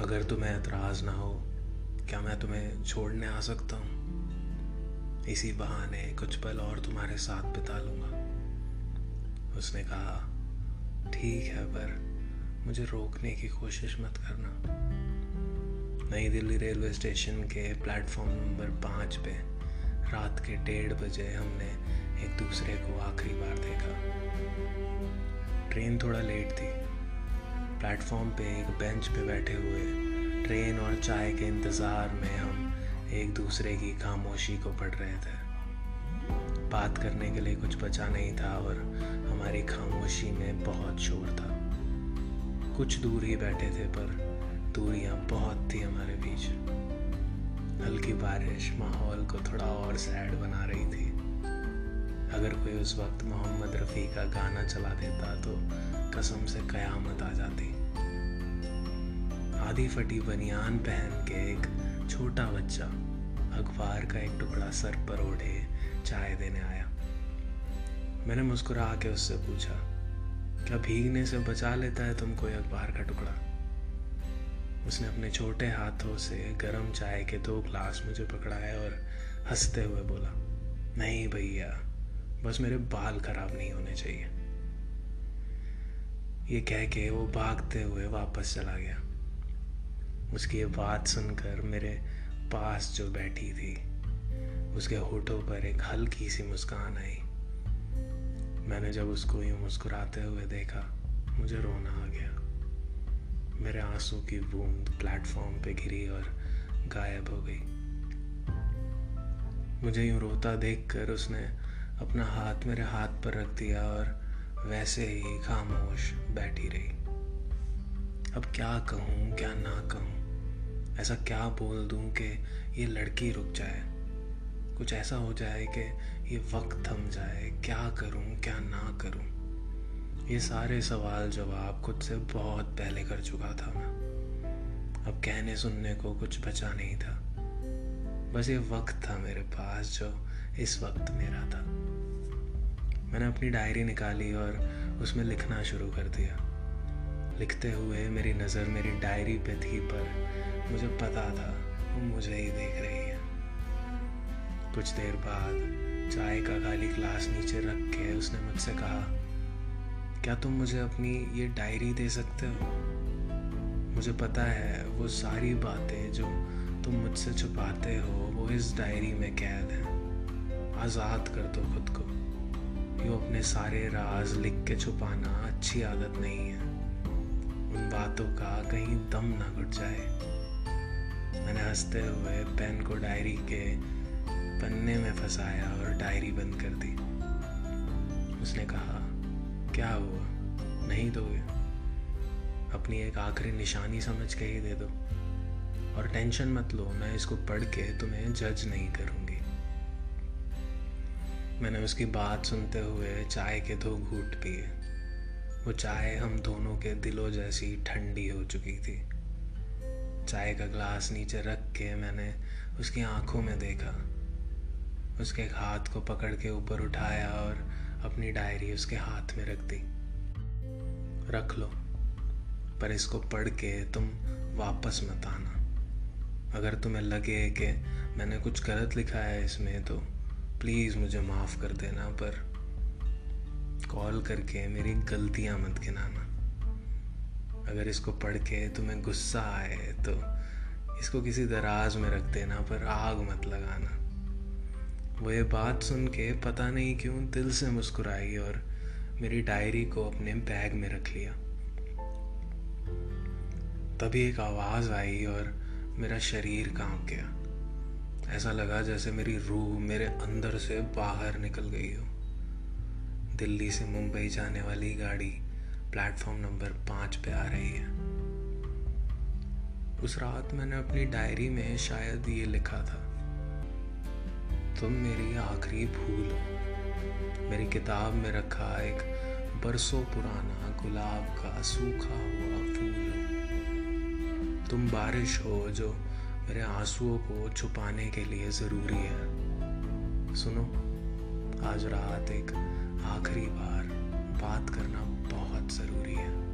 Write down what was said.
अगर तुम्हें एतराज़ ना हो, क्या मैं तुम्हें छोड़ने आ सकता हूँ? इसी बहाने कुछ पल और तुम्हारे साथ बिता लूँगा। उसने कहा, ठीक है, पर मुझे रोकने की कोशिश मत करना। नई दिल्ली रेलवे स्टेशन के प्लेटफॉर्म नंबर पाँच पे रात के डेढ़ बजे हमने एक दूसरे को आखिरी बार देखा। ट्रेन थोड़ा लेट थी। प्लेटफॉर्म पे, एक बेंच पे बैठे हुए, ट्रेन और चाय के इंतज़ार में हम एक दूसरे की खामोशी को पढ़ रहे थे। बात करने के लिए कुछ बचा नहीं था और हमारी खामोशी में बहुत शोर था। कुछ दूर ही बैठे थे, पर दूरियाँ बहुत थी हमारे बीच। हल्की बारिश माहौल को थोड़ा और सैड बना रही थी। अगर कोई उस वक्त मोहम्मद रफ़ी का गाना चला देता तो कसम से कयामत आ जाती। आधी फटी बनियान पहन के एक छोटा बच्चा अखबार का एक टुकड़ा सर पर ओढ़े चाय देने आया। मैंने मुस्कुरा के उससे पूछा, क्या भीगने से बचा लेता है तुम कोई अखबार का टुकड़ा? उसने अपने छोटे हाथों से गर्म चाय के दो ग्लास मुझे पकड़ाए और हँसते हुए बोला, नहीं भैया, बस मेरे बाल खराब नहीं होने चाहिए। ये कह के वो भागते हुए वापस चला गया। उसकी ये बात सुनकर मेरे पास जो बैठी थी, उसके होठों पर एक हल्की सी मुस्कान आई। मैंने जब उसको यूँ मुस्कुराते हुए देखा, मुझे रोना आ गया। मेरे आँसू की बूंद प्लेटफॉर्म पे गिरी और गायब हो गई। मुझे यूँ रोता देखकर उसने अपना हाथ मेरे हाथ पर रख दिया और वैसे ही खामोश बैठी रही। अब क्या कहूँ, क्या ना कहूँ? ऐसा क्या बोल दूँ कि ये लड़की रुक जाए? कुछ ऐसा हो जाए कि ये वक्त थम जाए। क्या करूँ, क्या ना करूँ? ये सारे सवाल जवाब खुद से बहुत पहले कर चुका था मैं। अब कहने सुनने को कुछ बचा नहीं था। बस ये वक्त था मेरे पास जो इस वक्त मेरा था। मैंने अपनी डायरी निकाली और उसमें लिखना शुरू कर दिया। लिखते हुए मेरी नज़र मेरी डायरी पे थी पर मुझे पता था, वो मुझे ही देख रही है। कुछ देर बाद चाय का खाली ग्लास नीचे रख के उसने मुझसे कहा, क्या तुम मुझे अपनी ये डायरी दे सकते हो? मुझे पता है वो सारी बातें जो तुम मुझसे छुपाते हो, वो इस डायरी में कैद है। आज़ाद कर दो खुद को। यूँ अपने सारे राज लिख के छुपाना अच्छी आदत नहीं है। उन बातों का कहीं दम ना घुट जाए। मैंने हँसते हुए पेन को डायरी के पन्ने में फंसाया और डायरी बंद कर दी। उसने कहा, क्या हुआ? नहीं दोगे अपनी एक आखिरी निशानी समझ के ही दे दो। और टेंशन मत लो, मैं इसको पढ़ के तुम्हें जज नहीं करूँगी। मैंने उसकी बात सुनते हुए चाय के दो घूट पिए। वो चाय हम दोनों के दिलों जैसी ठंडी हो चुकी थी। चाय का ग्लास नीचे रख के मैंने उसकी आँखों में देखा। उसके हाथ को पकड़ के ऊपर उठाया और अपनी डायरी उसके हाथ में रख दी। रख लो, पर इसको पढ़ के तुम वापस मत आना। अगर तुम्हें लगे कि मैंने कुछ गलत लिखा है इसमें तो प्लीज़ मुझे माफ़ कर देना, पर कॉल करके मेरी गलतियाँ मत गिनाना। अगर इसको पढ़ के तुम्हें गुस्सा आए तो इसको किसी दराज में रख देना, पर आग मत लगाना। वो ये बात सुन के पता नहीं क्यों दिल से मुस्कुराई और मेरी डायरी को अपने बैग में रख लिया। तभी एक आवाज़ आई और मेरा शरीर काँप गया। ऐसा लगा जैसे मेरी रूह मेरे अंदर से बाहर निकल गई हो। दिल्ली से मुंबई जाने वाली गाड़ी प्लेटफॉर्म नंबर पाँच पे आ रही है। उस रात मैंने अपनी डायरी में शायद ये लिखा था, तुम मेरी आखिरी भूल हो। मेरी किताब में रखा एक बरसों पुराना गुलाब का सूखा हुआ फूल। हो तुम बारिश हो जो मेरे आंसुओं को छुपाने के लिए ज़रूरी है। सुनो, आज रात एक आखिरी बार बात करना बहुत ज़रूरी है।